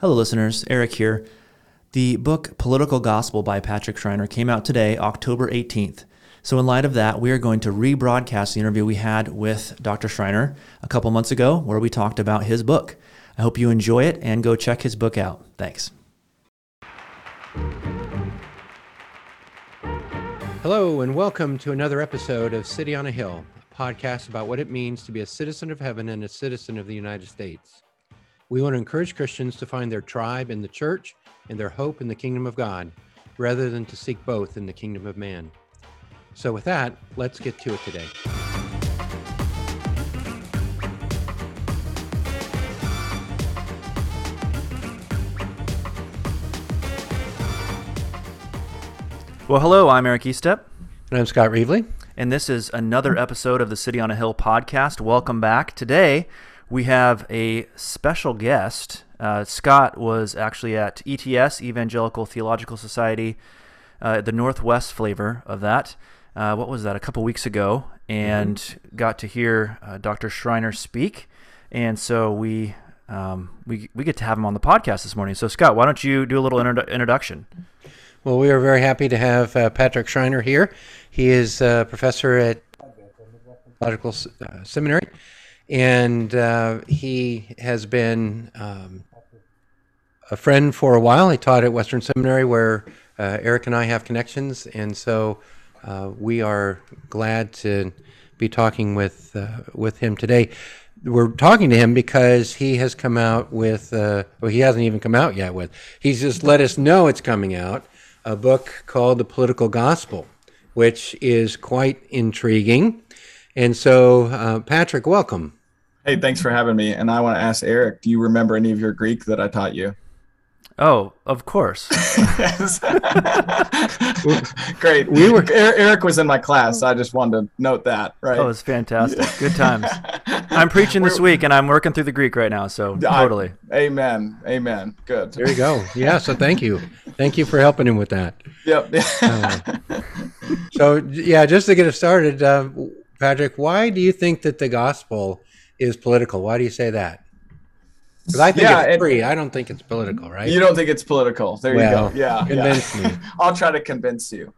Hello, listeners. Eric here. The book Political Gospel by Patrick Schreiner came out today, October 18th. So, in light of that, we are going to rebroadcast the interview we had with Dr. Schreiner a couple months ago, where we talked about his book. I hope you enjoy it and go check his book out. Thanks. Hello, and welcome to another episode of City on a Hill, a podcast about what it means to be a citizen of heaven and a citizen of the United States. We want to encourage Christians to find their tribe in the church and their hope in the kingdom of God, rather than to seek both in the kingdom of man. So, with that, let's get to it today. Well, hello, I'm Eric Eastep. And I'm Scott Reevely. And this is another episode of the City on a Hill podcast. Welcome back. Today, we have a special guest. Uh, Scott was actually at ETS, Evangelical Theological Society, uh, the Northwest flavor of that. Uh, what was that, a couple weeks ago, and mm-hmm. got to hear uh, Dr. Schreiner speak. And so we, um, we, we get to have him on the podcast this morning. So, Scott, why don't you do a little introdu- introduction? Well, we are very happy to have uh, Patrick Schreiner here. He is a professor at Theological uh, Seminary and uh, he has been um, a friend for a while. He taught at Western Seminary, where uh, Eric and I have connections, and so uh, we are glad to be talking with uh, with him today. We're talking to him because he has come out with, uh, well, he hasn't even come out yet with. He's just let us know it's coming out. A book called The Political Gospel, which is quite intriguing. And so, uh, Patrick, welcome. Hey, thanks for having me. And I want to ask Eric, do you remember any of your Greek that I taught you? Oh, of course. Great. We were Eric was in my class. So I just wanted to note that. Right. Oh, it's fantastic. Good times. I'm preaching this week, and I'm working through the Greek right now. So totally. I, amen. Amen. Good. There you go. Yeah. So thank you. Thank you for helping him with that. Yep. uh, so yeah, just to get us started, uh, Patrick, why do you think that the gospel is political. Why do you say that? Because I think yeah, it's free. I don't think it's political, right? You don't think it's political. There well, you go. Yeah. Convince yeah. me. I'll try to convince you.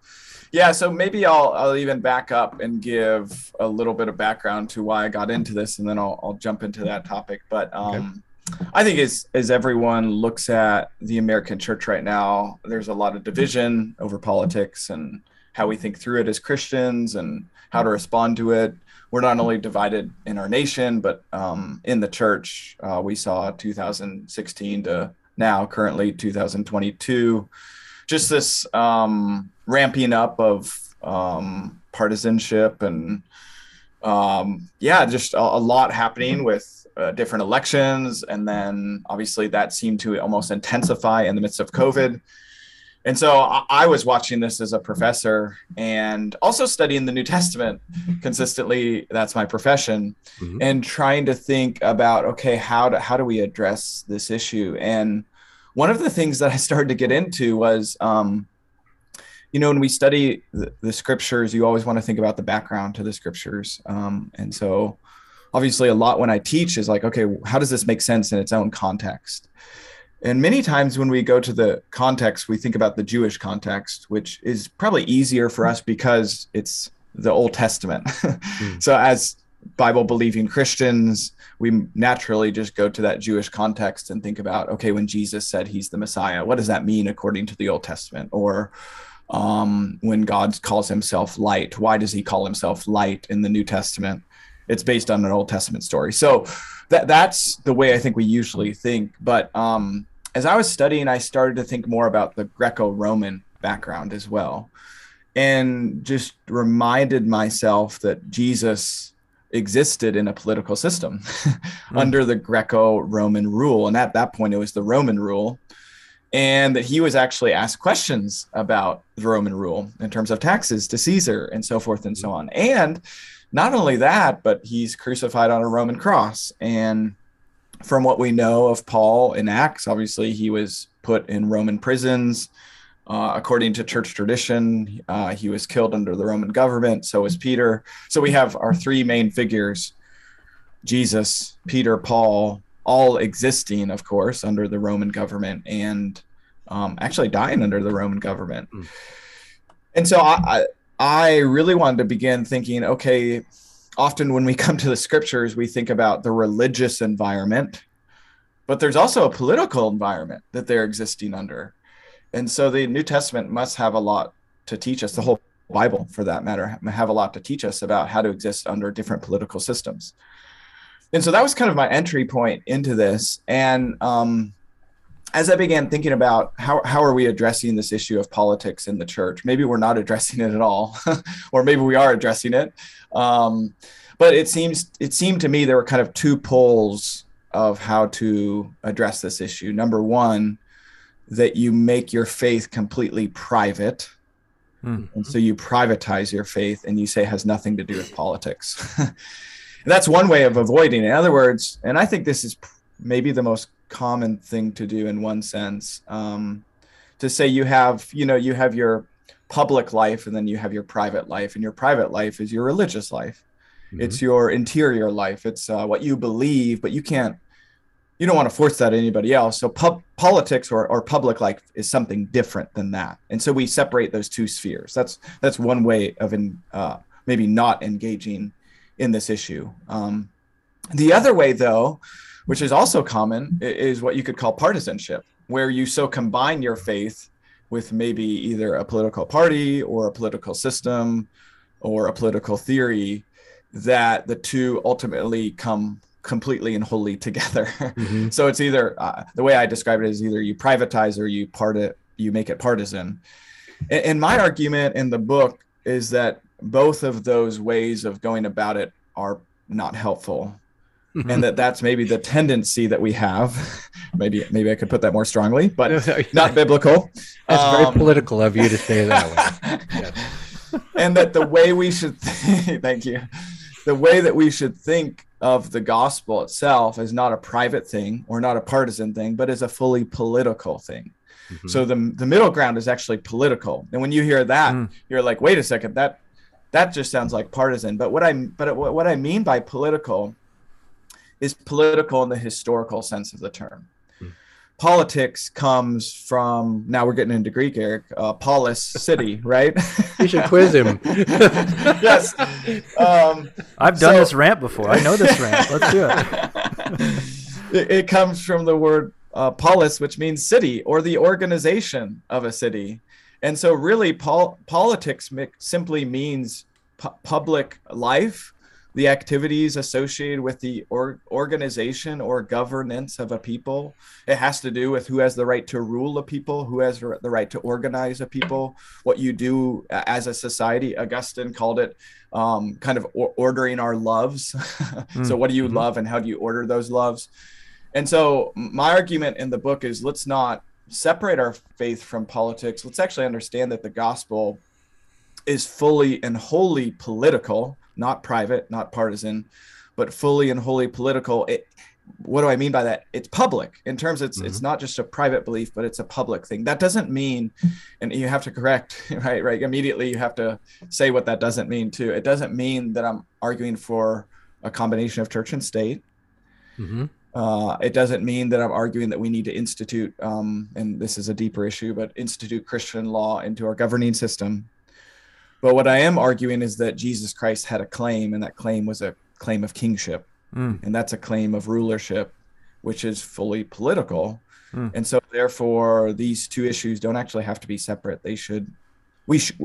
Yeah, so maybe I'll I'll even back up and give a little bit of background to why I got into this, and then I'll I'll jump into that topic. But um, okay. I think as as everyone looks at the American church right now, there's a lot of division over politics and how we think through it as Christians and how to respond to it we're not only divided in our nation, but um, in the church. Uh, we saw 2016 to now, currently 2022, just this um, ramping up of um, partisanship and um, yeah, just a, a, lot happening with uh, different elections. And then obviously that seemed to almost intensify in the midst of COVID and so I, was watching this as a professor and also studying the New Testament consistently. That's my profession, mm-hmm. and trying to think about okay, how do how do we address this issue? And one of the things that I started to get into was, um, you know, when we study the, the, scriptures, you always want to think about the background to the scriptures, um, and so obviously a lot when I teach is like, okay, how does this make sense in its own context? And many times when we go to the context, we think about the Jewish context, which is probably easier for us because it's the Old Testament. mm. So, as Bible believing Christians, we naturally just go to that Jewish context and think about, okay, when Jesus said he's the Messiah, what does that mean according to the Old Testament? Or um, when God calls himself light, why does he call himself light in the New Testament? It's based on an Old Testament story. So that that's the way I think we usually think. But um, as I was studying, I started to think more about the Greco Roman background as well. And just reminded myself that Jesus existed in a political system mm. under the Greco Roman rule. And at that point, it was the Roman rule. And that he was actually asked questions about the Roman rule in terms of taxes to Caesar and so forth and so on. And not only that, but he's crucified on a Roman cross. And from what we know of Paul in Acts, obviously he was put in Roman prisons. Uh, according to church tradition, uh, he was killed under the Roman government. So was Peter. So we have our three main figures Jesus, Peter, Paul, all existing, of course, under the Roman government and um, actually dying under the Roman government. Mm. And so I, I, I really wanted to begin thinking, okay, often when we come to the scriptures, we think about the religious environment, but there's also a political environment that they're existing under. And so the New Testament must have a lot to teach us, the whole Bible for that matter, have a lot to teach us about how to exist under different political systems. And so that was kind of my entry point into this. And um, as I began thinking about how, how are we addressing this issue of politics in the church, maybe we're not addressing it at all, or maybe we are addressing it. Um, but it seems it seemed to me there were kind of two poles of how to address this issue. Number one, that you make your faith completely private. Mm-hmm. And so you privatize your faith and you say it has nothing to do with politics. that's one way of avoiding it. In other words, and I think this is maybe the most common thing to do in one sense um, to say you have you know you have your public life and then you have your private life and your private life is your religious life. Mm-hmm. it's your interior life. It's uh, what you believe but you can't you don't want to force that on anybody else. So pub- politics or, or public life is something different than that. And so we separate those two spheres. That's that's one way of in, uh, maybe not engaging in this issue. Um, the other way though which is also common, is what you could call partisanship, where you so combine your faith with maybe either a political party or a political system or a political theory that the two ultimately come completely and wholly together. Mm-hmm. so it's either uh, the way I describe it is either you privatize or you part it, you make it partisan. And, and my argument in the book is that both of those ways of going about it are not helpful and that that's maybe the tendency that we have. maybe maybe I could put that more strongly, but not biblical. That's um, very political of you to say that way. And that the way we should think, thank you, the way that we should think of the gospel itself is not a private thing or not a partisan thing, but is a fully political thing. Mm-hmm. So the the middle ground is actually political. And when you hear that, mm. you're like, wait a second, that that just sounds like partisan. But what I but what I mean by political is political in the historical sense of the term. Hmm. Politics comes from now we're getting into Greek, Eric. Uh, polis, city, right? you should quiz him. yes, um, I've done so, this rant before. I know this rant. Let's do it. it, it comes from the word uh, polis, which means city or the organization of a city. And so, really, pol- politics simply means pu- public life the activities associated with the or- organization or governance of a people. It has to do with who has the right to rule a people, who has the right to organize a people, what you do as a society. Augustine called it um, kind of or- ordering our loves. mm so, what do you mm-hmm. love and how do you order those loves? And so, my argument in the book is let's not separate our faith from politics. Let's actually understand that the gospel is fully and wholly political not private, not partisan, but fully and wholly political. It, what do I mean by that? It's public in terms it's mm-hmm. it's not just a private belief, but it's a public thing. That doesn't mean, and you have to correct right right immediately. You have to say what that doesn't mean too. It doesn't mean that I'm arguing for a combination of church and state. Mm-hmm. Uh, it doesn't mean that I'm arguing that we need to institute, um, and this is a deeper issue, but institute Christian law into our governing system. But what I am arguing is that Jesus Christ had a claim, and that claim was a claim of kingship. Mm. And that's a claim of rulership, which is fully political. Mm. And so, therefore, these two issues don't actually have to be separate. They should. We should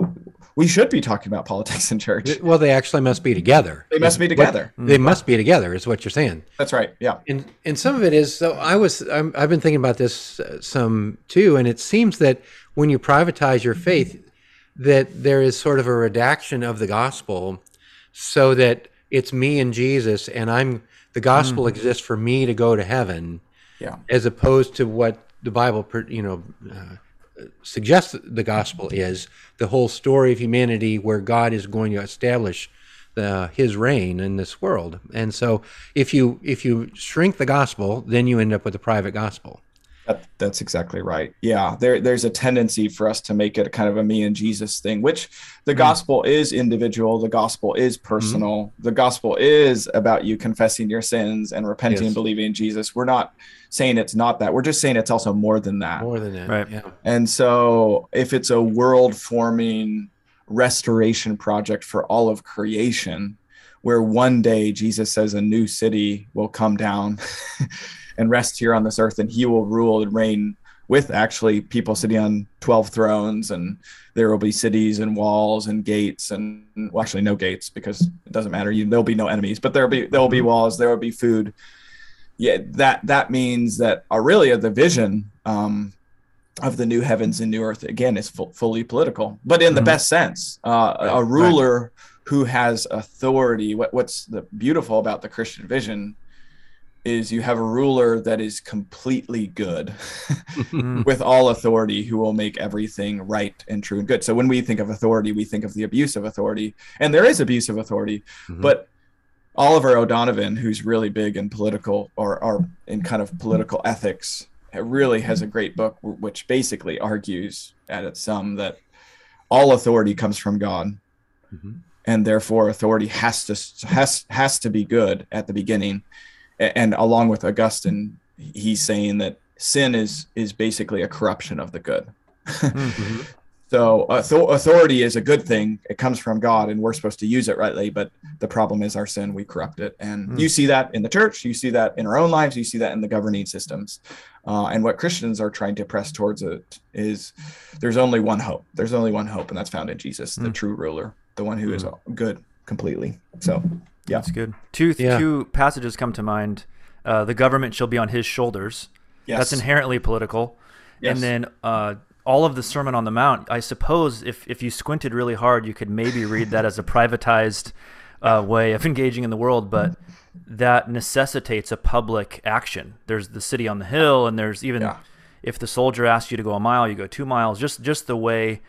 we should be talking about politics in church. Well, they actually must be together. They must be together. What, they must be together, is what you're saying. That's right. Yeah. And and some of it is so. I was i have been thinking about this uh, some too, and it seems that when you privatize your faith, that there is sort of a redaction of the gospel so that it's me and Jesus and I'm the gospel mm. exists for me to go to heaven yeah. as opposed to what the bible you know uh, suggests the gospel is the whole story of humanity where God is going to establish the, his reign in this world. And so if you if you shrink the gospel then you end up with a private gospel That, that's exactly right. Yeah, there there's a tendency for us to make it a kind of a me and Jesus thing, which the mm gospel is individual. The gospel is personal. mm The gospel is about you confessing your sins and repenting yes. and believing in Jesus. We're not saying it's not that. We're just saying it's also more than that. More than that. Right. Yeah. And so if it's a world forming restoration project for all of creation, where one day Jesus says a new city will come down. and rest here on this earth, and he will rule and reign with actually people sitting on 12 thrones and there will be cities and walls and gates and well actually no gates because it doesn't matter you there'll be no enemies but there'll be there'll be mm-hmm. walls there will be food yeah that that means that aurelia the vision um, of the new heavens and new earth again is fully political but in mm-hmm. the best sense uh, right. a ruler right. who has authority what, what's the beautiful about the christian vision is you have a ruler that is completely good mm-hmm. with all authority who will make everything right and true and good. So when we think of authority, we think of the abuse of authority, and there is abuse of authority, mm-hmm. but Oliver O'Donovan, who's really big in political or, or in kind of political ethics, really has a great book which basically argues at its sum that all authority comes from God. Mm-hmm. And therefore, authority has to has has to be good at the beginning, and along with Augustine, he's saying that sin is is basically a corruption of the good. mm-hmm. So authority is a good thing. It comes from God, and we're supposed to use it rightly. But the problem is our sin; we corrupt it, and mm. you see that in the church. You see that in our own lives. You see that in the governing systems. Uh, and what Christians are trying to press towards it is there's only one hope. There's only one hope, and that's found in Jesus, mm. the true ruler, the one who mm. is good completely. So yeah, that's good. Two yeah. two passages come to mind. Uh, the government shall be on his shoulders. Yes. That's inherently political. Yes. And then uh, all of the Sermon on the Mount. I suppose if if you squinted really hard, you could maybe read that as a privatized uh, way of engaging in the world, but that necessitates a public action. There's the city on the hill, and there's even yeah. if the soldier asks you to go a mile, you go two miles. Just just the way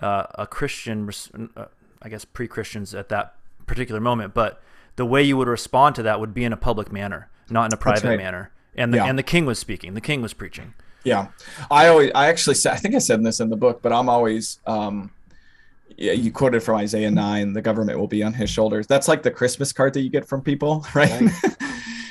uh, a Christian, uh, I guess pre Christians at that particular moment, but the way you would respond to that would be in a public manner, not in a private right. manner. And the yeah. and the king was speaking. The king was preaching. Yeah, I always I actually said I think I said this in the book, but I'm always um, yeah, you quoted from Isaiah nine. The government will be on his shoulders. That's like the Christmas card that you get from people, right? right.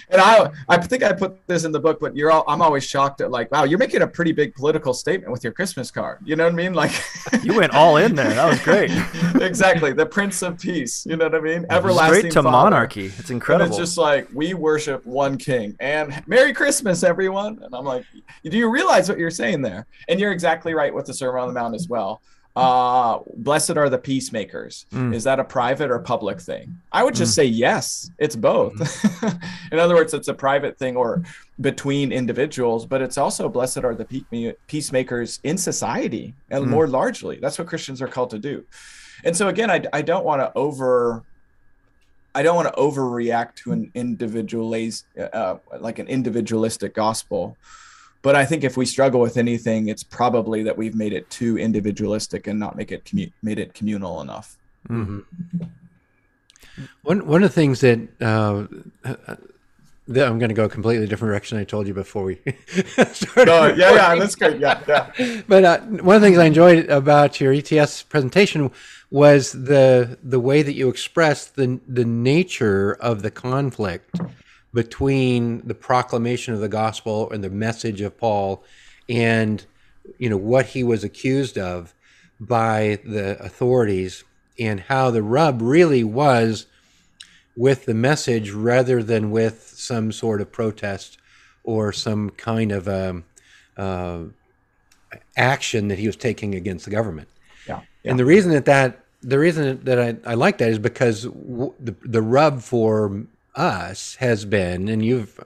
And I I think I put this in the book, but you're all I'm always shocked at like, wow, you're making a pretty big political statement with your Christmas card. You know what I mean? Like you went all in there. That was great. exactly. The Prince of Peace. You know what I mean? Everlasting Straight to Father. monarchy. It's incredible. And it's just like we worship one king. And Merry Christmas, everyone. And I'm like, do you realize what you're saying there? And you're exactly right with the Sermon on the Mount as well uh, blessed are the peacemakers. Mm. Is that a private or public thing? I would just mm. say yes, it's both. Mm. in other words, it's a private thing or between individuals, but it's also blessed are the peacemakers in society and mm. more largely. That's what Christians are called to do. And so again, I, I don't want to over I don't want to overreact to an individualiz uh, like an individualistic gospel but I think if we struggle with anything, it's probably that we've made it too individualistic and not make it commu- made it communal enough. Mm-hmm. One one of the things that, uh, that I'm going to go a completely different direction. I told you before we started. Oh, yeah, yeah, that's great. Yeah, yeah. But uh, one of the things I enjoyed about your ETS presentation was the the way that you expressed the the nature of the conflict between the proclamation of the gospel and the message of Paul and you know what he was accused of by the authorities and how the rub really was with the message rather than with some sort of protest or some kind of um, uh, action that he was taking against the government. Yeah, yeah. And the reason that that the reason that I, I like that is because w- the the rub for us has been, and you've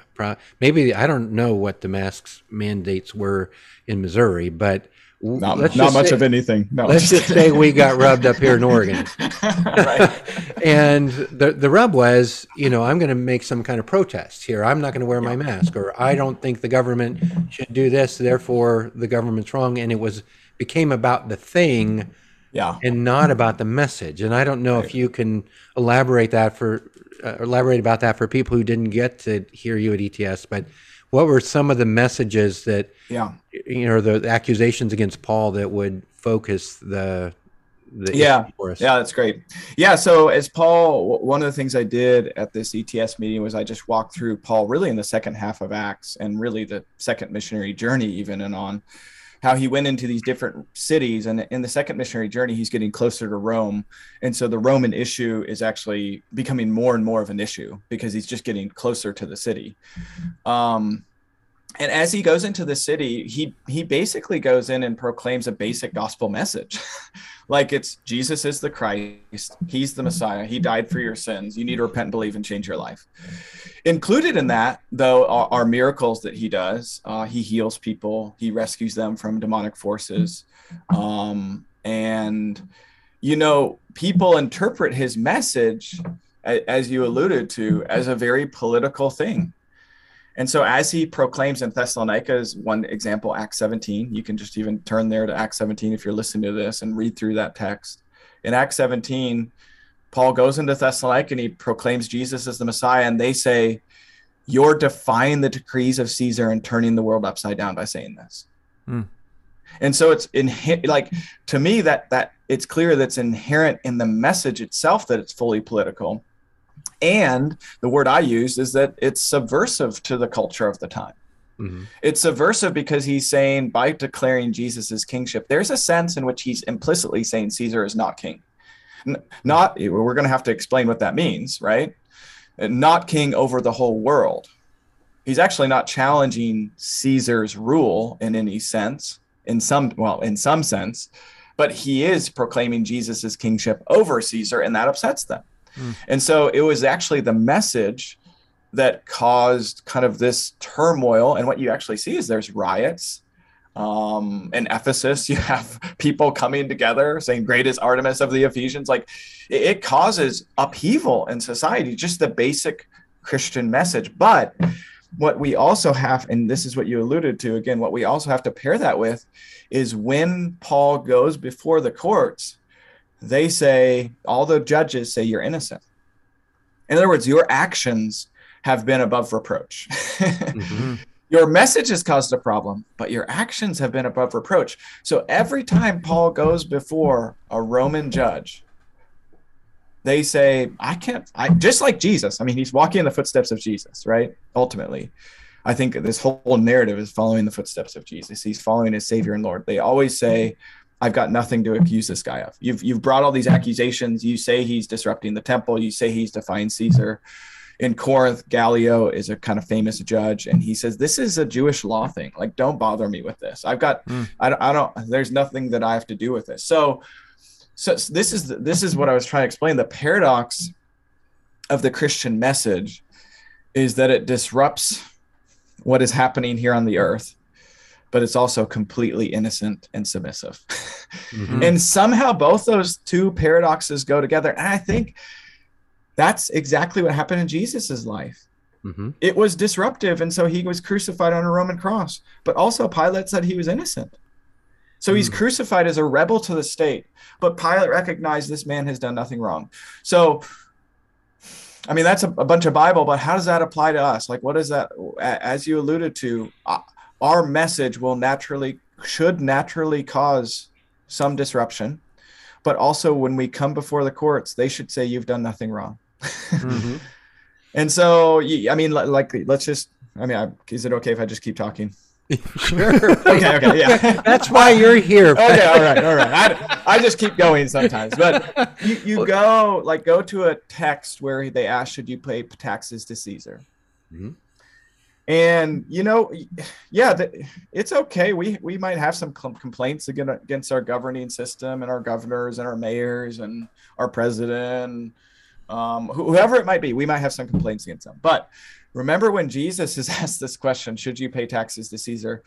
maybe I don't know what the masks mandates were in Missouri, but not, not much say, of anything. No. Let's just say we got rubbed up here in Oregon. and the the rub was, you know, I'm going to make some kind of protest here. I'm not going to wear my mask, or I don't think the government should do this. Therefore, the government's wrong. And it was became about the thing, yeah, and not about the message. And I don't know right. if you can elaborate that for uh, elaborate about that for people who didn't get to hear you at ETS. But what were some of the messages that Yeah. you know the accusations against Paul that would focus the the Yeah. Yeah, that's great. Yeah, so as Paul, one of the things I did at this ETS meeting was I just walked through Paul really in the second half of Acts and really the second missionary journey, even and on how he went into these different cities. And in the second missionary journey, he's getting closer to Rome. And so the Roman issue is actually becoming more and more of an issue because he's just getting closer to the city. Um, and as he goes into the city, he he basically goes in and proclaims a basic gospel message. like it's Jesus is the Christ, he's the Messiah, he died for your sins. You need to repent and believe and change your life. Included in that, though, are, are miracles that he does. Uh, he heals people, he rescues them from demonic forces. Um, and, you know, people interpret his message, as you alluded to, as a very political thing. And so, as he proclaims in Thessalonica, is one example, Acts 17. You can just even turn there to Acts 17 if you're listening to this and read through that text. In Acts 17, Paul goes into Thessalonica and he proclaims Jesus as the Messiah, and they say, You're defying the decrees of Caesar and turning the world upside down by saying this. Hmm. And so it's in like to me that that it's clear that's inherent in the message itself that it's fully political. And the word I use is that it's subversive to the culture of the time. Mhm. It's subversive because he's saying by declaring Jesus' kingship, there's a sense in which he's implicitly saying Caesar is not king. Not, we're going to have to explain what that means, right? Not king over the whole world. He's actually not challenging Caesar's rule in any sense, in some, well, in some sense, but he is proclaiming Jesus' kingship over Caesar, and that upsets them. And so it was actually the message that caused kind of this turmoil. And what you actually see is there's riots. Um, in Ephesus, you have people coming together saying, Great is Artemis of the Ephesians. Like it, it causes upheaval in society, just the basic Christian message. But what we also have, and this is what you alluded to again, what we also have to pair that with is when Paul goes before the courts, they say, all the judges say you're innocent. In other words, your actions have been above reproach. Mhm. your message has caused a problem, but your actions have been above reproach. So every time Paul goes before a Roman judge, they say, I can't, I just like Jesus. I mean, he's walking in the footsteps of Jesus, right? Ultimately. I think this whole narrative is following the footsteps of Jesus. He's following his Savior and Lord. They always say, I've got nothing to accuse this guy of. You've you've brought all these accusations. You say he's disrupting the temple. You say he's defying Caesar. In Corinth, Gallio is a kind of famous judge, and he says this is a Jewish law thing. Like, don't bother me with this. I've got, Hmm. I, don't- I don't. There's nothing that I have to do with this. So, so this is this is what I was trying to explain. The paradox of the Christian message is that it disrupts what is happening here on the earth, but it's also completely innocent and submissive. Mhm. And somehow both those two paradoxes go together. And I think that's exactly what happened in Jesus's life. Mhm. It was disruptive. And so he was crucified on a Roman cross, but also Pilate said he was innocent. So he's Hmm. crucified as a rebel to the state, but Pilate recognized this man has done nothing wrong. So, I mean, that's a, a bunch of Bible, but how does that apply to us? Like, what is that? As you alluded to, uh, our message will naturally, should naturally cause some disruption. But also, when we come before the courts, they should say, You've done nothing wrong. Mhm. And so, i mean, like, let's just, I mean, I, is it okay if I just keep talking? sure. Okay, okay, yeah. That's why you're here. okay, all right, all right. I, I just keep going sometimes, but you, you go like go to a text where they ask, should you pay taxes to Caesar? Mhm. And you know, yeah, the, it's okay. We we might have some com- complaints against against our governing system and our governors and our mayors and our president, um, whoever it might be. We might have some complaints against them, but remember when Jesus is asked this question, should you pay taxes to Caesar?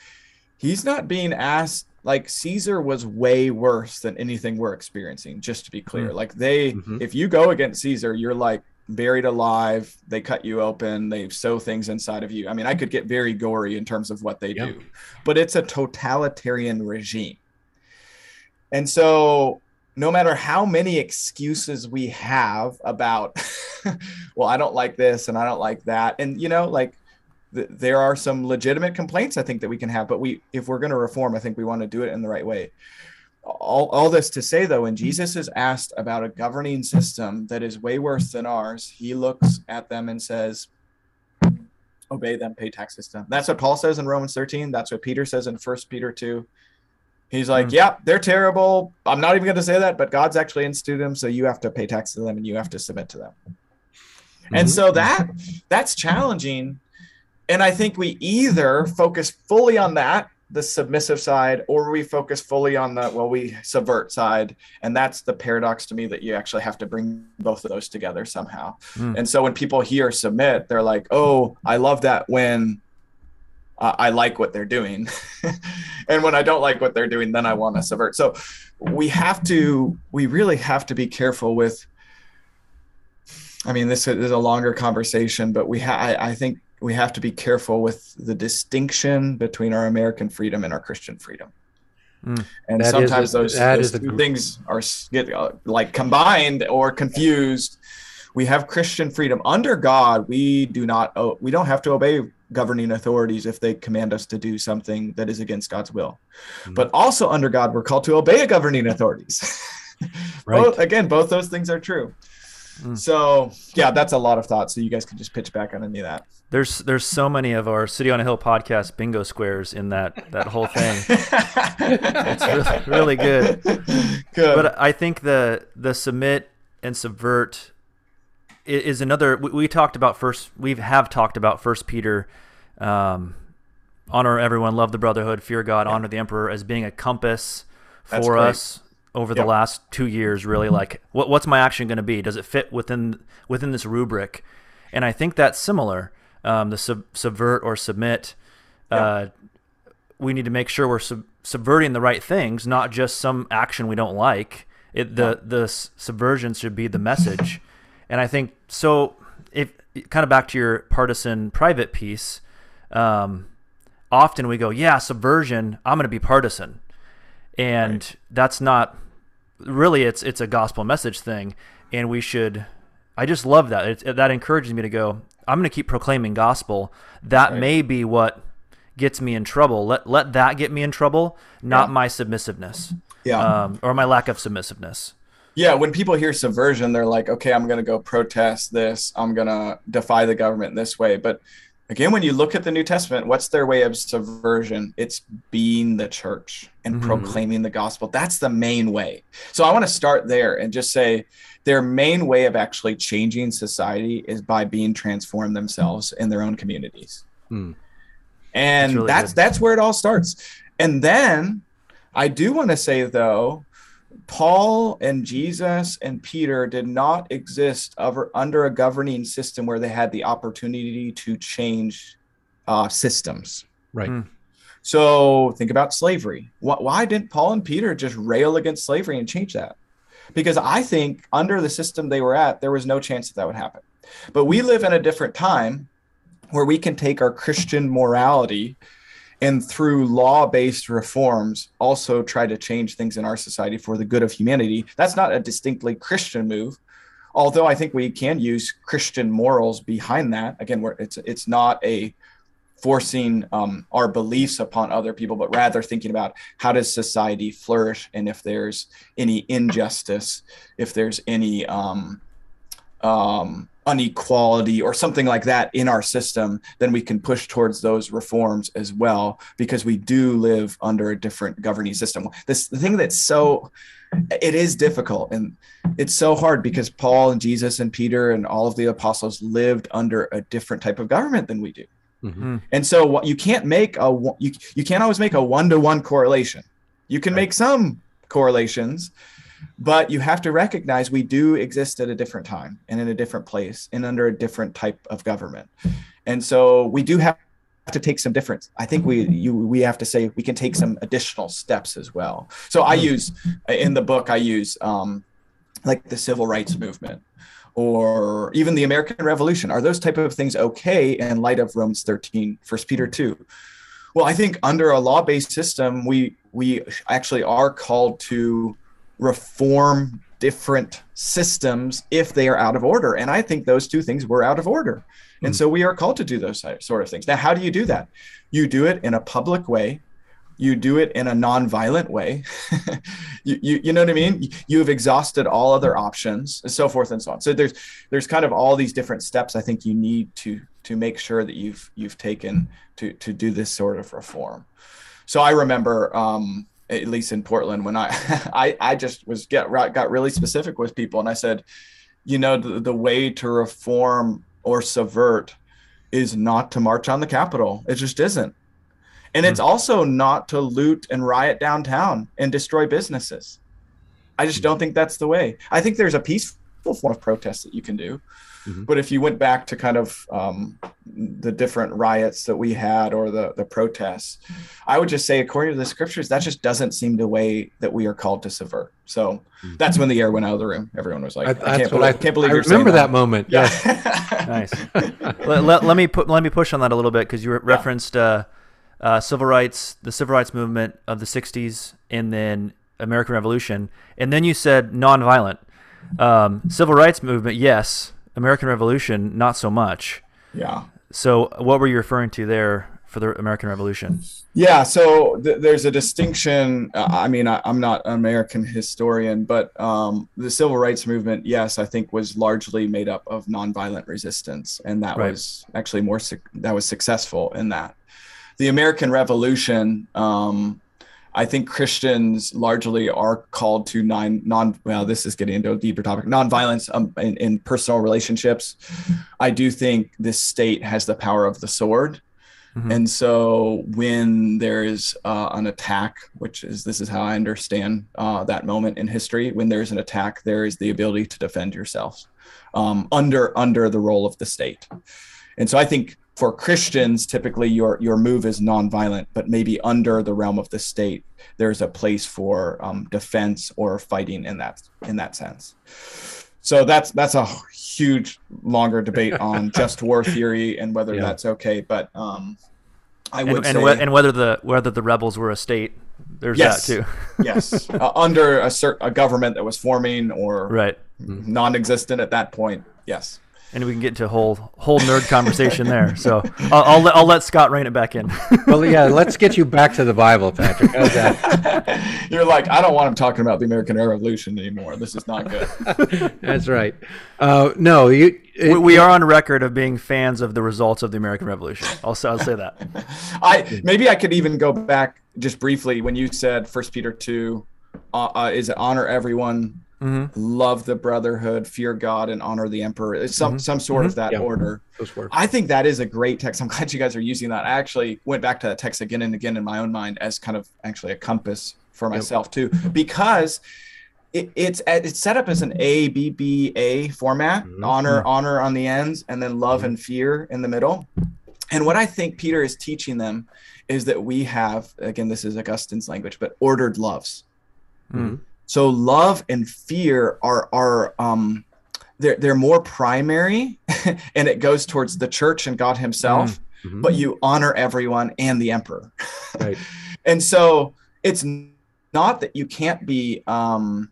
He's not being asked like Caesar was way worse than anything we're experiencing, just to be clear. Like they Mhm. if you go against Caesar, you're like buried alive, they cut you open, they sew things inside of you. I mean, I could get very gory in terms of what they Yeah. do. But it's a totalitarian regime. And so no matter how many excuses we have about well, I don't like this and I don't like that and you know, like th- there are some legitimate complaints I think that we can have, but we if we're going to reform, I think we want to do it in the right way. All, all this to say though, when Jesus is asked about a governing system that is way worse than ours, he looks at them and says, obey them, pay taxes to them. That's what Paul says in Romans 13. That's what Peter says in First Peter 2. He's like, Mm. yeah, they're terrible. I'm not even going to say that, but God's actually instituted them, so you have to pay taxes to them and you have to submit to them. And Mhm. so that that's challenging. And I think we either focus fully on that, the submissive side, or we focus fully on the well, we subvert side. And that's the paradox to me that you actually have to bring both of those together somehow. Mm. And so when people hear submit, they're like, oh, I love that when uh, I like what they're doing. and when I don't like what they're doing, then I want to subvert. So we have to, we really have to be careful with. I mean, this is a longer conversation, but we ha- I, I think we have to be careful with the distinction between our American freedom and our Christian freedom. Mm. And is a- sometimes those, those is a things are get uh, like combined or confused. We have Christian freedom under God. We do not. Oh, we don't have to obey governing authorities if they command us to do something that is against God's will. Mhm. But also under God, we're called to obey governing authorities. Right. both, again, both those things are true. Mm. So yeah, that's a lot of thoughts. So you guys can just pitch back on any of that. There's there's so many of our City on a Hill podcast bingo squares in that that whole thing. it's really- really good. Good. But I think the the submit and subvert is another. We, we talked about first. We have talked about First Peter, um, honor everyone, love the brotherhood, fear God, honor the emperor as being a compass for us over the Yep. last two years. Really, like what what's my action going to be? Does it fit within within this rubric? And I think that's similar. Um, the sub, subvert or submit. Uh, we need to make sure we're sub- subverting the right things, not just some action we don't like. It, the the subversion should be the message, and I think so. If kind of back to your partisan private piece, um, often we go, yeah, subversion. I'm going to be partisan, and that's not really. It's it's a gospel message thing, and we should. I just love that. It, that encourages me to go. I'm going to keep proclaiming gospel. That Right. may be what gets me in trouble. Let let that get me in trouble, not Yeah. my submissiveness, yeah. um, or my lack of submissiveness. Yeah, when people hear subversion, they're like, okay, I'm going to go protest this. I'm going to defy the government this way. But again, when you look at the New Testament, what's their way of subversion? It's being the church and Mhm. proclaiming the gospel. That's the main way. So I want to start there and just say their main way of actually changing society is by being transformed themselves in their own communities. Hmm. And That's really that's that's where it all starts. And then I do want to say though, Paul and Jesus and Peter did not exist over, under a governing system where they had the opportunity to change uh, systems. Right. Hmm. So think about slavery. Why, why didn't Paul and Peter just rail against slavery and change that? Because I think under the system they were at, there was no chance that that would happen. But we live in a different time where we can take our Christian morality and through law based reforms also try to change things in our society for the good of humanity. That's not a distinctly Christian move. Although I think we can use Christian morals behind that. Again, it's it's not a forcing um, our beliefs upon other people, but rather thinking about how does society flourish, and if there's any injustice, if there's any um, um, unequality or something like that in our system, then we can push towards those reforms as well because we do live under a different governing system. This the thing that's so it is difficult and it's so hard because Paul and Jesus and Peter and all of the apostles lived under a different type of government than we do. Mhm. And so what you can't make a you you can't always make a one to one correlation. You can Right. make some correlations, but you have to recognize we do exist at a different time and in a different place and under a different type of government. And so we do have to take some difference. I think we you we have to say we can take some additional steps as well. So I use in the book I use um like the civil rights movement or even the American Revolution. Are those type of things okay in light of Romans 13, 1 Peter 2? Well, I think under a law-based system, we we actually are called to reform different systems if they are out of order. And I think those two things were out of order. And so we are called to do those sort of things. Now, how do you do that? You do it in a public way. You do it in a non-violent way. you, you, you know what I mean? You've exhausted all other options and so forth and so on. So there's there's kind of all these different steps I think you need to to make sure that you've you've taken to to do this sort of reform. So I remember um, at least in Portland when I I, I just was get got really specific with people and I said, you know, the, the way to reform or subvert is not to march on the Capitol. It just isn't. And mm-hmm. it's also not to loot and riot downtown and destroy businesses. I just don't think that's the way. I think there's a peaceful form of protest that you can do. Mm-hmm. But if you went back to kind of um, the different riots that we had or the, the protests, I would just say, according to the scriptures, that just doesn't seem the way that we are called to subvert. So mm-hmm. that's when the air went out of the room. Everyone was like, I, I can't, believe, I, can't believe I remember that. that. moment. Yeah. nice. let, let, let, me put, let me push on that a little bit because you referenced uh, uh, civil rights, the civil rights movement of the 60s, and then American Revolution. And then you said nonviolent. Um, civil rights movement, yes American Revolution, not so much. Yeah. So, what were you referring to there for the American Revolution? Yeah, so th- there's a distinction. Uh, I mean, I, am not an American historian, but um, the civil rights movement, yes, I think was largely made up of nonviolent resistance, and that right. was actually more su- that was successful in that. The American Revolution, um, I think Christians largely are called to nine non. Well, this is getting into a deeper topic. Nonviolence um, in, in personal relationships. I do think this state has the power of the sword, mm-hmm. and so when there is uh, an attack, which is this is how I understand uh, that moment in history. When there is an attack, there is the ability to defend yourself um, under under the role of the state, and so I think for Christians, typically your your move is nonviolent, but maybe under the realm of the state, there's a place for um, defense or fighting in that in that sense. So that's that's a huge, longer debate on just war theory and whether yeah. that's okay. But um, I would and, say, and whether the whether the rebels were a state, there's yes, that too. yes, uh, under a certain a government that was forming or right non-existent at that point. Yes and we can get into a whole whole nerd conversation there. So I'll, I'll, let, I'll let Scott rein it back in. well, yeah, let's get you back to the Bible, Patrick. How's that? You're like, I don't want him talking about the American Revolution anymore. This is not good. That's right. Uh, no, you. It, we, we, are on record of being fans of the results of the American Revolution. I'll, I'll say that. I maybe I could even go back just briefly when you said First Peter two, uh, uh, is it honor everyone Mm-hmm. love the brotherhood, fear God, and honor the emperor. It's some mm-hmm. some sort mm-hmm. of that yeah. order. I think that is a great text. I'm glad you guys are using that. I actually went back to that text again and again in my own mind as kind of actually a compass for myself yep. too, because it, it's it's set up as an A B B A format: mm-hmm. honor, honor on the ends, and then love mm-hmm. and fear in the middle. And what I think Peter is teaching them is that we have again, this is Augustine's language, but ordered loves. Mm. So love and fear are are um they're they're more primary and it goes towards the church and God himself, mm-hmm. but you honor everyone and the emperor. Right. and so it's not that you can't be um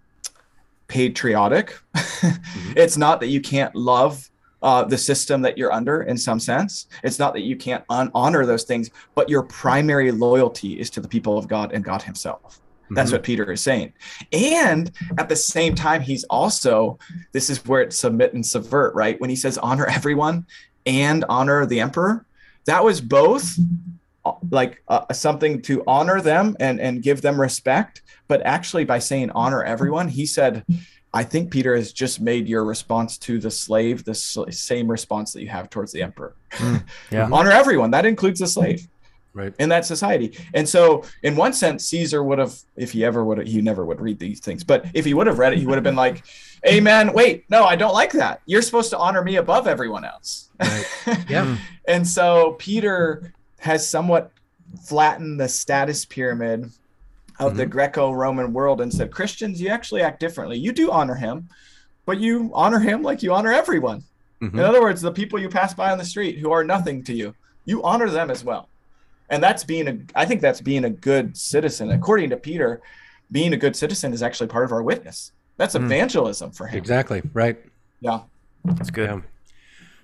patriotic. mm-hmm. It's not that you can't love uh, the system that you're under in some sense. It's not that you can't un- honor those things, but your primary loyalty is to the people of God and God Himself. That's mm-hmm. what Peter is saying. And at the same time, he's also, this is where it's submit and subvert, right? When he says honor everyone and honor the emperor, that was both like uh, something to honor them and, and give them respect. But actually, by saying honor everyone, he said, I think Peter has just made your response to the slave the same response that you have towards the emperor. Mm, yeah. honor everyone. That includes the slave right. in that society. And so in one sense caesar would have if he ever would have he never would read these things but if he would have read it he would have been like amen wait no i don't like that. You're supposed to honor me above everyone else. Right. yeah. And so peter has somewhat flattened the status pyramid of mm-hmm. the greco-roman world and said christians you actually act differently. You do honor him but you honor him like you honor everyone. Mm-hmm. in other words the people you pass by on the street who are nothing to you you honor them as well and that's being a i think that's being a good citizen according to peter being a good citizen is actually part of our witness that's mm. evangelism for him exactly right yeah that's good yeah.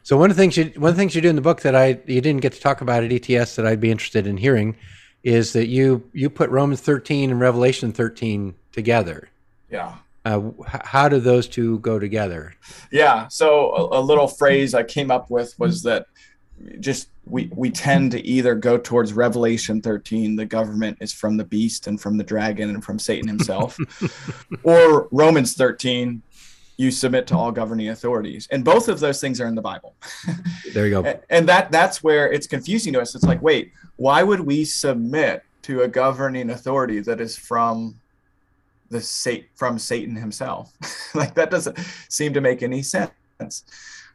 So one of the things you one of the things you do in the book that I you didn't get to talk about at ETS that I'd be interested in hearing is that you you put Romans 13 and Revelation 13 together. Yeah. Uh, how do those two go together? Yeah. So a, a, little phrase I came up with was that just we we tend to either go towards Revelation 13, the government is from the beast and from the dragon and from Satan himself, or Romans 13, you submit to all governing authorities. And both of those things are in the bible. There you go. And that that's where it's confusing to us. It's like wait why would we submit to a governing authority that is from the state from satan himself? Like that doesn't seem to make any sense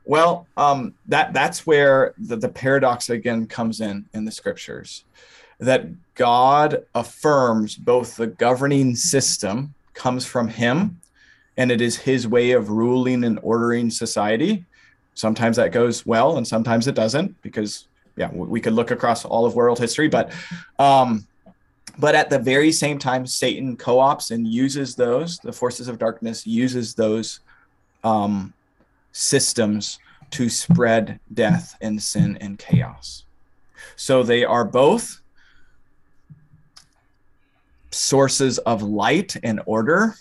well um, that that's where the, the paradox again comes in in the scriptures that god affirms both the governing system comes from him and it is his way of ruling and ordering society. Sometimes that goes well, and sometimes it doesn't, because yeah, we could look across all of world history, but um, but at the very same time, Satan co-ops and uses those. The forces of darkness uses those um, systems to spread death and sin and chaos. So they are both sources of light and order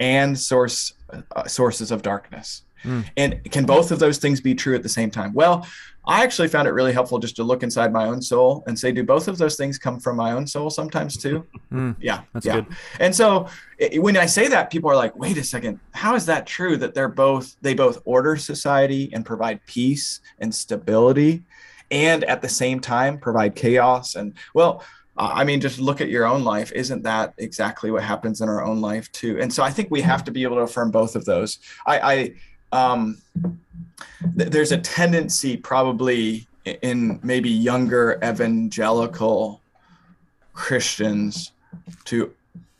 and source uh, sources of darkness. Mm. And can both of those things be true at the same time? Well, I actually found it really helpful just to look inside my own soul and say, do both of those things come from my own soul sometimes too? Mm. Yeah, that's yeah. good. And so it, when I say that, people are like, wait a second, how is that true that they're both they both order society and provide peace and stability, and at the same time provide chaos and well I mean, just look at your own life. Isn't that exactly what happens in our own life too? And so I think we have to be able to affirm both of those. I, I um, th- there's a tendency probably in maybe younger evangelical Christians to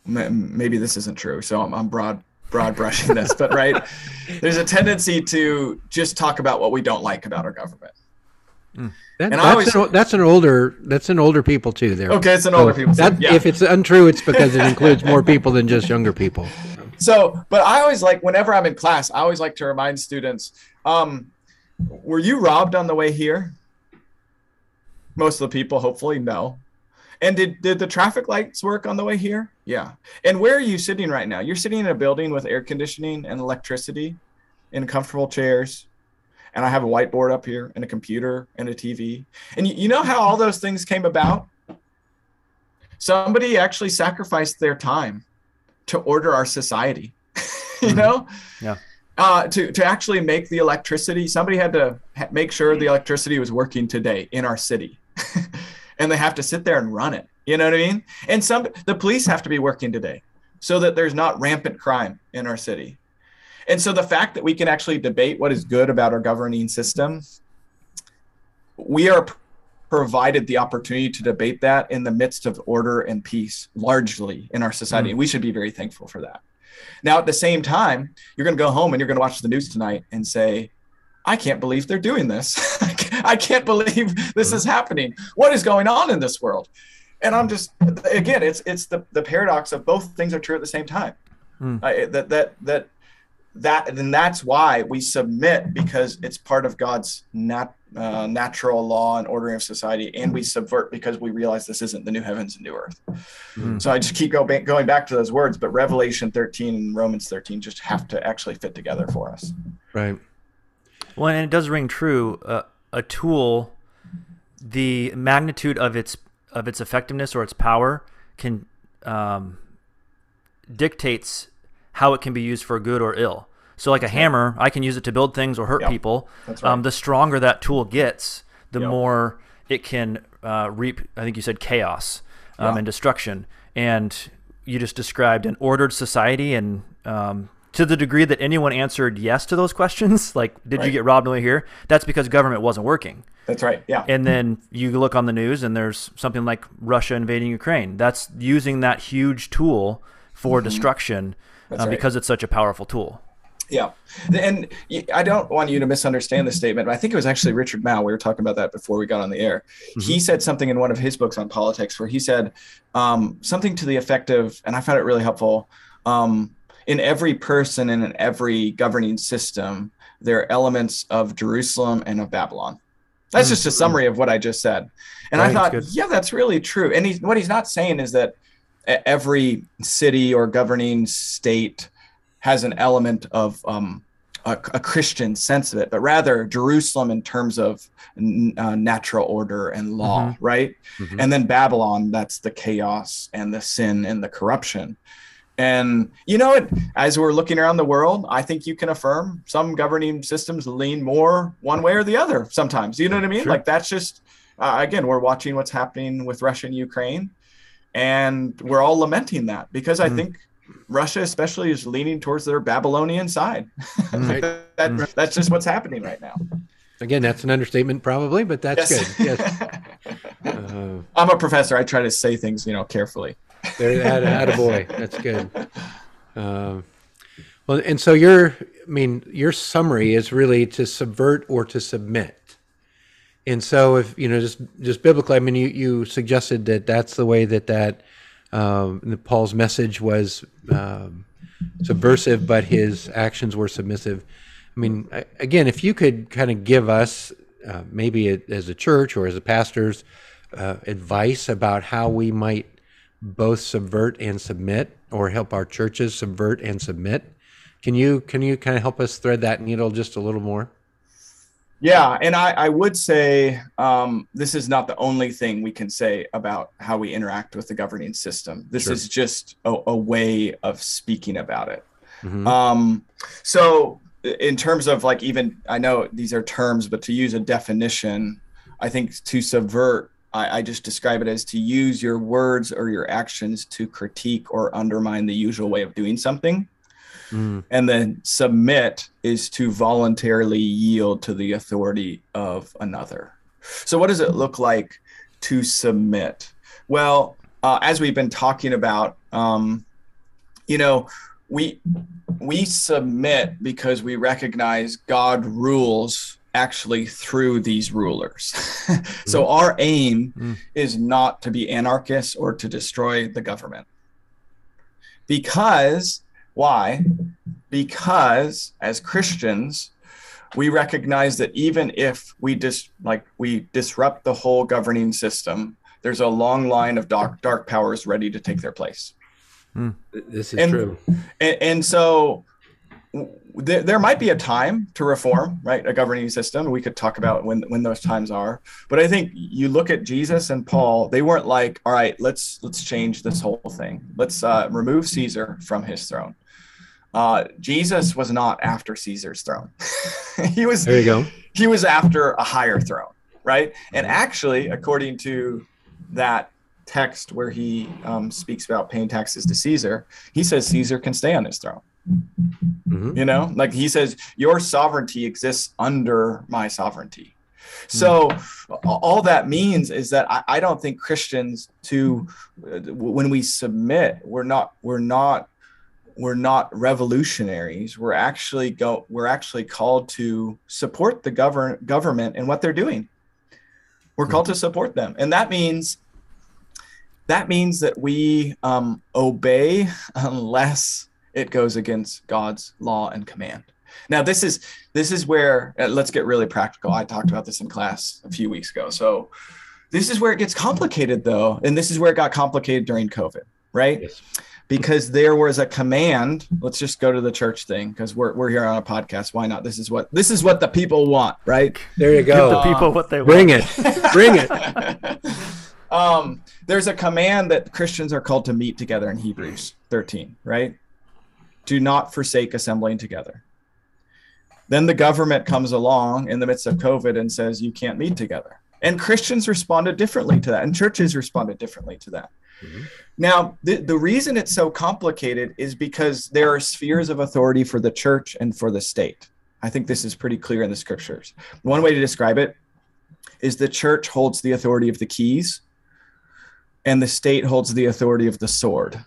maybe this isn't true. So I'm, I'm broad broad brushing this, but right, there's a tendency to just talk about what we don't like about our government. Mm. That, that's, always, an, that's an older that's an older people too. There. Okay, it's an older people. That, yeah. If it's untrue, it's because it includes more people than just younger people. So, but I always like whenever I'm in class, I always like to remind students: um, Were you robbed on the way here? Most of the people, hopefully, no. And did did the traffic lights work on the way here? Yeah. And where are you sitting right now? You're sitting in a building with air conditioning and electricity, in comfortable chairs and I have a whiteboard up here and a computer and a TV. And you, you know how all those things came about? Somebody actually sacrificed their time to order our society. you mm-hmm. know? Yeah. Uh, to, to actually make the electricity, somebody had to ha- make sure the electricity was working today in our city. and they have to sit there and run it. You know what I mean? And some the police have to be working today so that there's not rampant crime in our city. And so the fact that we can actually debate what is good about our governing system, we are provided the opportunity to debate that in the midst of order and peace largely in our society. Mm. And we should be very thankful for that. Now, at the same time, you're going to go home and you're going to watch the news tonight and say, I can't believe they're doing this. I can't believe this is happening. What is going on in this world? And I'm just again, it's it's the the paradox of both things are true at the same time. Mm. I, that that that that then that's why we submit because it's part of God's nat, uh, natural law and ordering of society, and we subvert because we realize this isn't the new heavens and new earth. Mm. So I just keep go ba- going back to those words, but Revelation 13 and Romans 13 just have to actually fit together for us. Right. Well, and it does ring true. Uh, a tool, the magnitude of its of its effectiveness or its power can um, dictates how it can be used for good or ill. So, like a hammer, I can use it to build things or hurt yep. people. That's right. Um, the stronger that tool gets, the yep. more it can uh, reap. I think you said chaos um, and destruction. And you just described an ordered society, and um, to the degree that anyone answered yes to those questions, like did right. you get robbed away here? That's because government wasn't working. That's right. Yeah. And then you look on the news, and there's something like Russia invading Ukraine. That's using that huge tool for mm-hmm. destruction uh, right. because it's such a powerful tool. Yeah. And I don't want you to misunderstand the statement, but I think it was actually Richard Mouw. We were talking about that before we got on the air. Mm-hmm. He said something in one of his books on politics where he said um, something to the effect of, and I found it really helpful. Um, in every person and in every governing system, there are elements of Jerusalem and of Babylon. That's just a summary of what I just said. And Right, I thought, yeah, that's really true. And he's, what he's not saying is that every city or governing state has an element of um, a, a Christian sense of it, but rather Jerusalem in terms of n- uh, natural order and law, right? Mhm. And then Babylon, that's the chaos and the sin and the corruption. And you know what? As we're looking around the world, I think you can affirm some governing systems lean more one way or the other sometimes. You know what I mean? Sure. Like that's just, uh, again, we're watching what's happening with Russia and Ukraine, and we're all lamenting that because I Mm. think Russia, especially, is leaning towards their Babylonian side. Right. that, that's just what's happening right now. Again, that's an understatement, probably, but that's Yes. good. Yes. Uh, I'm a professor. I try to say things, you know, carefully. there, add, add a boy. That's good. Um, well, and so your, I mean, your summary is really to subvert or to submit. And so, if you know, just just biblically, I mean, you you suggested that that's the way that that um, Paul's message was um, subversive, but his actions were submissive. I mean, I- again, if you could kind of give us, uh, maybe a, as a church or as a pastors, uh, advice about how we might both subvert and submit, or help our churches subvert and submit. Can you can you kind of help us thread that needle just a little more? Yeah, and I, I would say um, this is not the only thing we can say about how we interact with the governing system. This Sure. is just a, a way of speaking about it. Mhm. Um, so, in terms of like, even I know these are terms, but to use a definition, I think to subvert, I, I just describe it as to use your words or your actions to critique or undermine the usual way of doing something Mm, and then submit is to voluntarily yield to the authority of another. So what does it look like to submit? Well uh, as we've been talking about um, you know we we submit because we recognize god rules actually through these rulers. So our aim Mm. is not to be anarchists or to destroy the government. Because why? Because as christians we recognize that even if we dis like we disrupt the whole governing system there's a long line of dark dark powers ready to take their place. Hmm. This is And- true. and, and so w- there, there might be a time to reform right a governing system we could talk about when when those times are but i think you look at jesus and paul they weren't like all right let's let's change this whole thing let's uh, remove caesar from his throne uh, jesus was not after caesar's throne he was There you go. he was after a higher throne, right? And actually, according to that text where he um, speaks about paying taxes to Caesar, he says Caesar can stay on his throne. Mhm. You know, like he says, your sovereignty exists under my sovereignty. So all that means is that I, I don't think Christians to uh, when we submit, we're not we're not we're not revolutionaries. We're actually go we're actually called to support the govern government and what they're doing. We're called to support them, and that means that means that we um, obey unless it goes against God's law and command. Now this is this is where uh, let's get really practical. I talked about this in class a few weeks ago. So this is where it gets complicated though, and this is where it got complicated during COVID, right? Yes. Because there was a command. Let's just go to the church thing because we're we're here on a podcast. Why not? This is what this is what the people want, right? There you Give go. the people what they want. Bring want. it. Bring it. um, there's a command that Christians are called to meet together in Hebrews 13, right? Do not forsake assembling together. Then the government comes along in the midst of COVID and says, you can't meet together. And Christians responded differently to that, and churches responded differently to that. Mhm. Now, the, the reason it's so complicated is because there are spheres of authority for the church and for the state. I think this is pretty clear in the scriptures. One way to describe it is the church holds the authority of the keys, and the state holds the authority of the sword.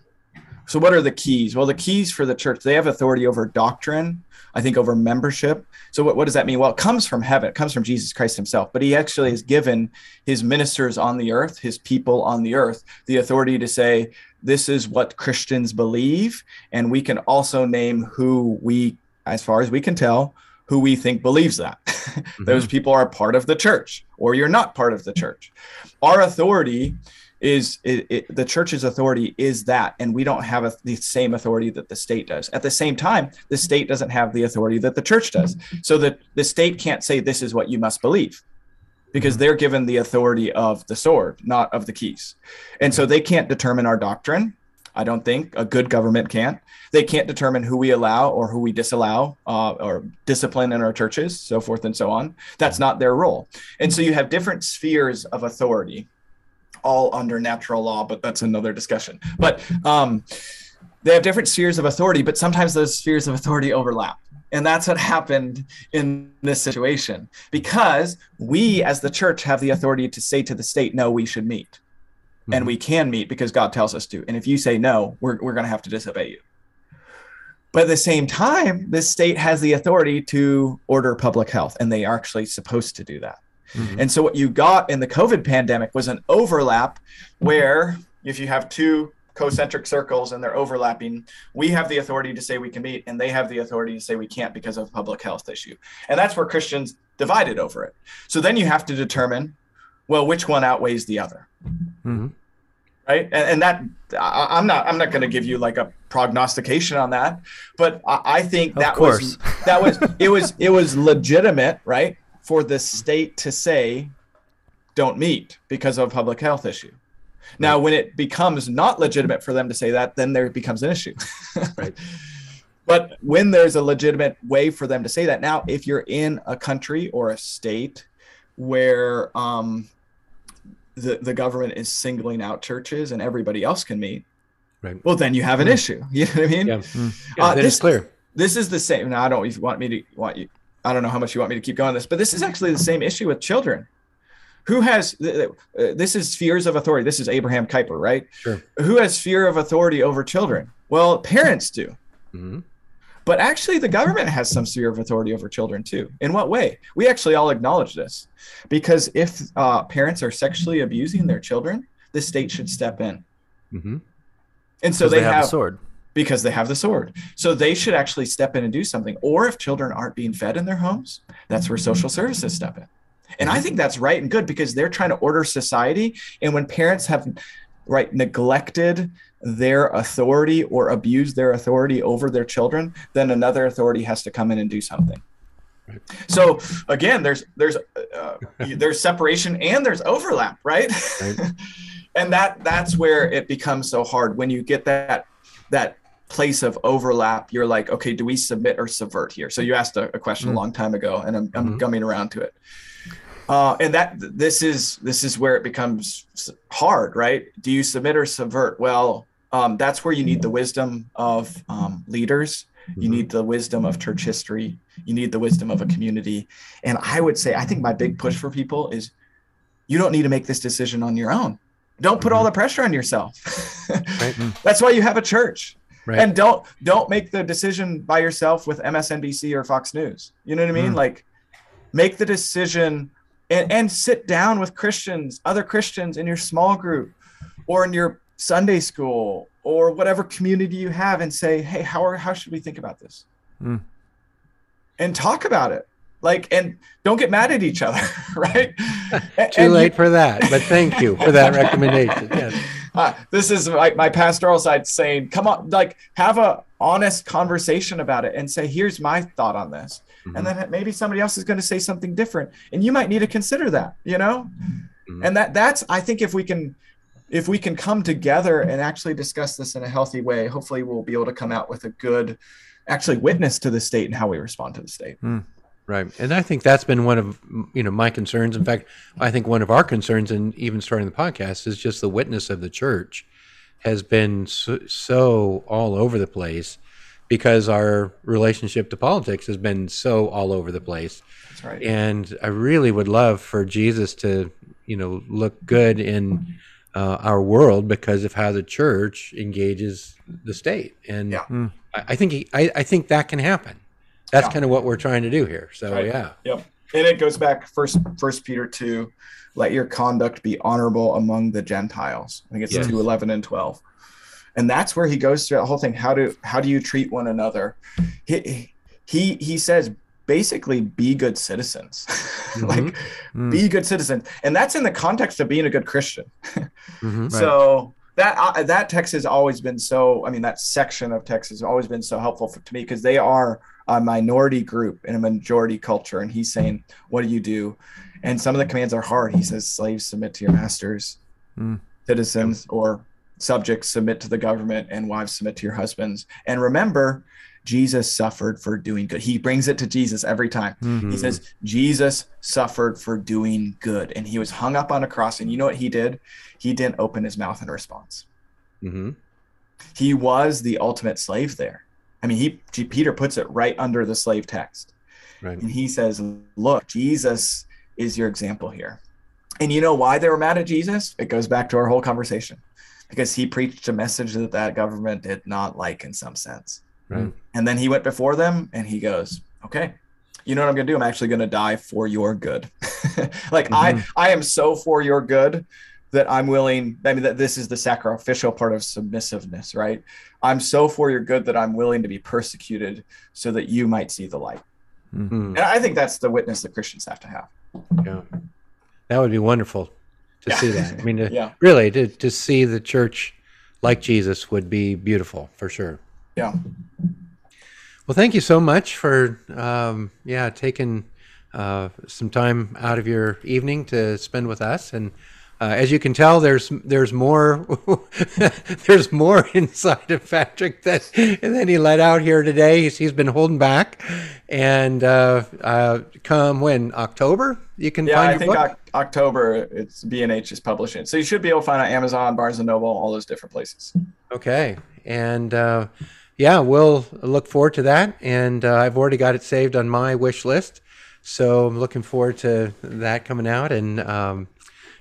So, what are the keys? Well, the keys for the church, they have authority over doctrine, I think over membership. So, what, what does that mean? Well, it comes from heaven, it comes from Jesus Christ himself, but he actually has given his ministers on the earth, his people on the earth, the authority to say, this is what Christians believe. And we can also name who we, as far as we can tell, who we think believes that. Those mm-hmm. people are part of the church, or you're not part of the church. Our authority is it, it, the church's authority is that, and we don't have a, the same authority that the state does. At the same time, the state doesn't have the authority that the church does. So that the state can't say this is what you must believe because they're given the authority of the sword, not of the keys. And so they can't determine our doctrine. I don't think a good government can't. They can't determine who we allow or who we disallow uh, or discipline in our churches, so forth and so on. That's not their role. And so you have different spheres of authority all under natural law, but that's another discussion. But um, they have different spheres of authority, but sometimes those spheres of authority overlap. And that's what happened in this situation because we as the church have the authority to say to the state, no, we should meet. Mm-hmm. And we can meet because God tells us to. And if you say no, we're, we're going to have to disobey you. But at the same time, the state has the authority to order public health, and they are actually supposed to do that. Mm-hmm. And so what you got in the COVID pandemic was an overlap where if you have two concentric circles and they're overlapping, we have the authority to say we can meet and they have the authority to say we can't because of a public health issue. And that's where Christians divided over it. So then you have to determine, well, which one outweighs the other. Mm-hmm. Right. And, and that I, am not I'm not going to give you like a prognostication on that, but I, I think that was that was it was it was legitimate, right? For the state to say don't meet because of a public health issue. Now, when it becomes not legitimate for them to say that, then there becomes an issue. right. But when there's a legitimate way for them to say that, now, if you're in a country or a state where um, the, the government is singling out churches and everybody else can meet, right. well, then you have an mm. issue. You know what I mean? Yeah, mm. yeah uh, this, clear. This is the same. Now, I don't want me to want you I don't know how much you want me to keep going this, but this is actually the same issue with children. Who has uh, this is spheres of authority? This is Abraham Kuyper, right? Sure. Who has sphere of authority over children? Well, parents do. Mm-hmm. But actually, the government has some sphere of authority over children too. In what way? We actually all acknowledge this because if uh, parents are sexually abusing their children, the state should step in. Mm-hmm. And so they, they, have, have sword because they have the sword. So they should actually step in and do something. Or if children aren't being fed in their homes, that's where social services step in. And I think that's right and good because they're trying to order society. And when parents have right neglected their authority or abused their authority over their children, then another authority has to come in and do something. So again, there's there's uh, there's separation and there's overlap, right? right. and that that's where it becomes so hard when you get that that place of overlap, you're like, okay, do we submit or subvert here? So you asked a, a question mm-hmm. a long time ago, and I'm, I'm mm-hmm. gumming around to it. Uh, and that this is this is where it becomes hard, right? Do you submit or subvert? Well, um, that's where you need the wisdom of um, leaders. You mm-hmm. need the wisdom of church history. You need the wisdom of a community. And I would say, I think my big push for people is you don't need to make this decision on your own. Don't put all mm-hmm. the pressure on yourself. That's why you have a church. Right. And don't don't make the decision by yourself with MSNBC or Fox News. You know what I mean? Mm. Like make the decision and, and sit down with Christians, other Christians in your small group or in your Sunday school or whatever community you have and say, hey, how are how should we think about this? Mm. And talk about it. Like and don't get mad at each other, right? Too and late you, for that, but thank you for that recommendation. Yes uh, this is my, my pastoral side saying, come on, like have a honest conversation about it and say, here's my thought on this. Mm-hmm. And then maybe somebody else is going to say something different. And you might need to consider that, you know? Mm-hmm. And that that's I think if we can if we can come together and actually discuss this in a healthy way, hopefully we'll be able to come out with a good actually witness to the state and how we respond to the state. Mm. Right. And I think that's been one of you know my concerns. In fact, I think one of our concerns in even starting the podcast is just the witness of the church has been so, so all over the place because our relationship to politics has been so all over the place. That's right. And I really would love for Jesus to, you know, look good in uh, our world because of how the church engages the state. And yeah. I, I think he, I, I think that can happen that's yeah. kind of what we're trying to do here. So right. yeah. Yep. And it goes back first first Peter two, let your conduct be honorable among the Gentiles. I think it's yes. two eleven and twelve. And that's where he goes through the whole thing. How do how do you treat one another? He he he says, basically be good citizens Mm-hmm. like Mm. be good citizens and that's in the context of being a good christian Mhm. so that uh, that text has always been so i mean that section of text has always been so helpful for, to me because they are a minority group in a majority culture and he's saying what do you do? And some of the commands are hard. He says slaves submit to your masters Mm. citizens or subjects submit to the government and wives submit to your husbands. And remember jesus suffered for doing good. He brings it to jesus every time. Mm. he says jesus suffered for doing good and he was hung up on a cross and you know what he did? He didn't open his mouth in response. Mhm. he was the ultimate slave there i mean he G- peter puts it right under the slave text Right. and he says look jesus is your example here and you know why they were mad at jesus it goes back to our whole conversation because he preached a message that that government did not like in some sense Right. and then he went before them and he goes, Okay, you know what I'm gonna do? I'm actually gonna die for your good. like I mm-hmm. I am so for your good that I'm willing, I mean that this is the sacrificial part of submissiveness, right? I'm so for your good that I'm willing to be persecuted so that you might see the light. Mhm. And I think that's the witness that Christians have to have. Yeah. That would be wonderful to Yeah. see that. I mean, to, Yeah. really, to, to see the church like Jesus would be beautiful for sure. Yeah. Well, thank you so much for, um, yeah, taking uh, some time out of your evening to spend with us. And uh, as you can tell, there's there's more there's more inside of Patrick that than he let out here today. He's, he's been holding back, and uh, uh, come when October you can Yeah, find I think book. Oc- October it's B and H is publishing. So you should be able to find it on Amazon, Barnes and Noble, all those different places. Okay. And uh, yeah, we'll look forward to that. And uh, I've already got it saved on my wish list. So I'm looking forward to that coming out. And um,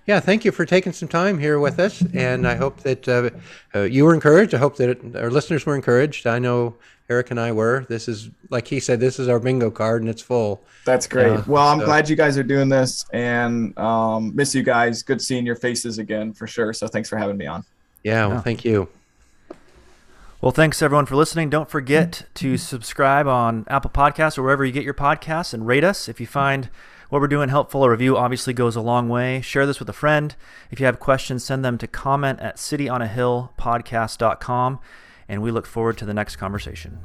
yeah, thank you for taking some time here with us. And I hope that uh, uh, you were encouraged. I hope that our listeners were encouraged. I know Eric and I were. This is, like he said, this is our bingo card and it's full. That's great. Yeah, well, I'm so- glad you guys are doing this and um, miss you guys. Good seeing your faces again for sure. So thanks for having me on. Yeah, well, Yeah. thank you. Well, thanks everyone for listening. Don't forget to subscribe on Apple Podcasts or wherever you get your podcasts and rate us. If you find what we're doing helpful, a review obviously goes a long way. Share this with a friend. If you have questions, send them to comment at cityonahillpodcast.com. And we look forward to the next conversation.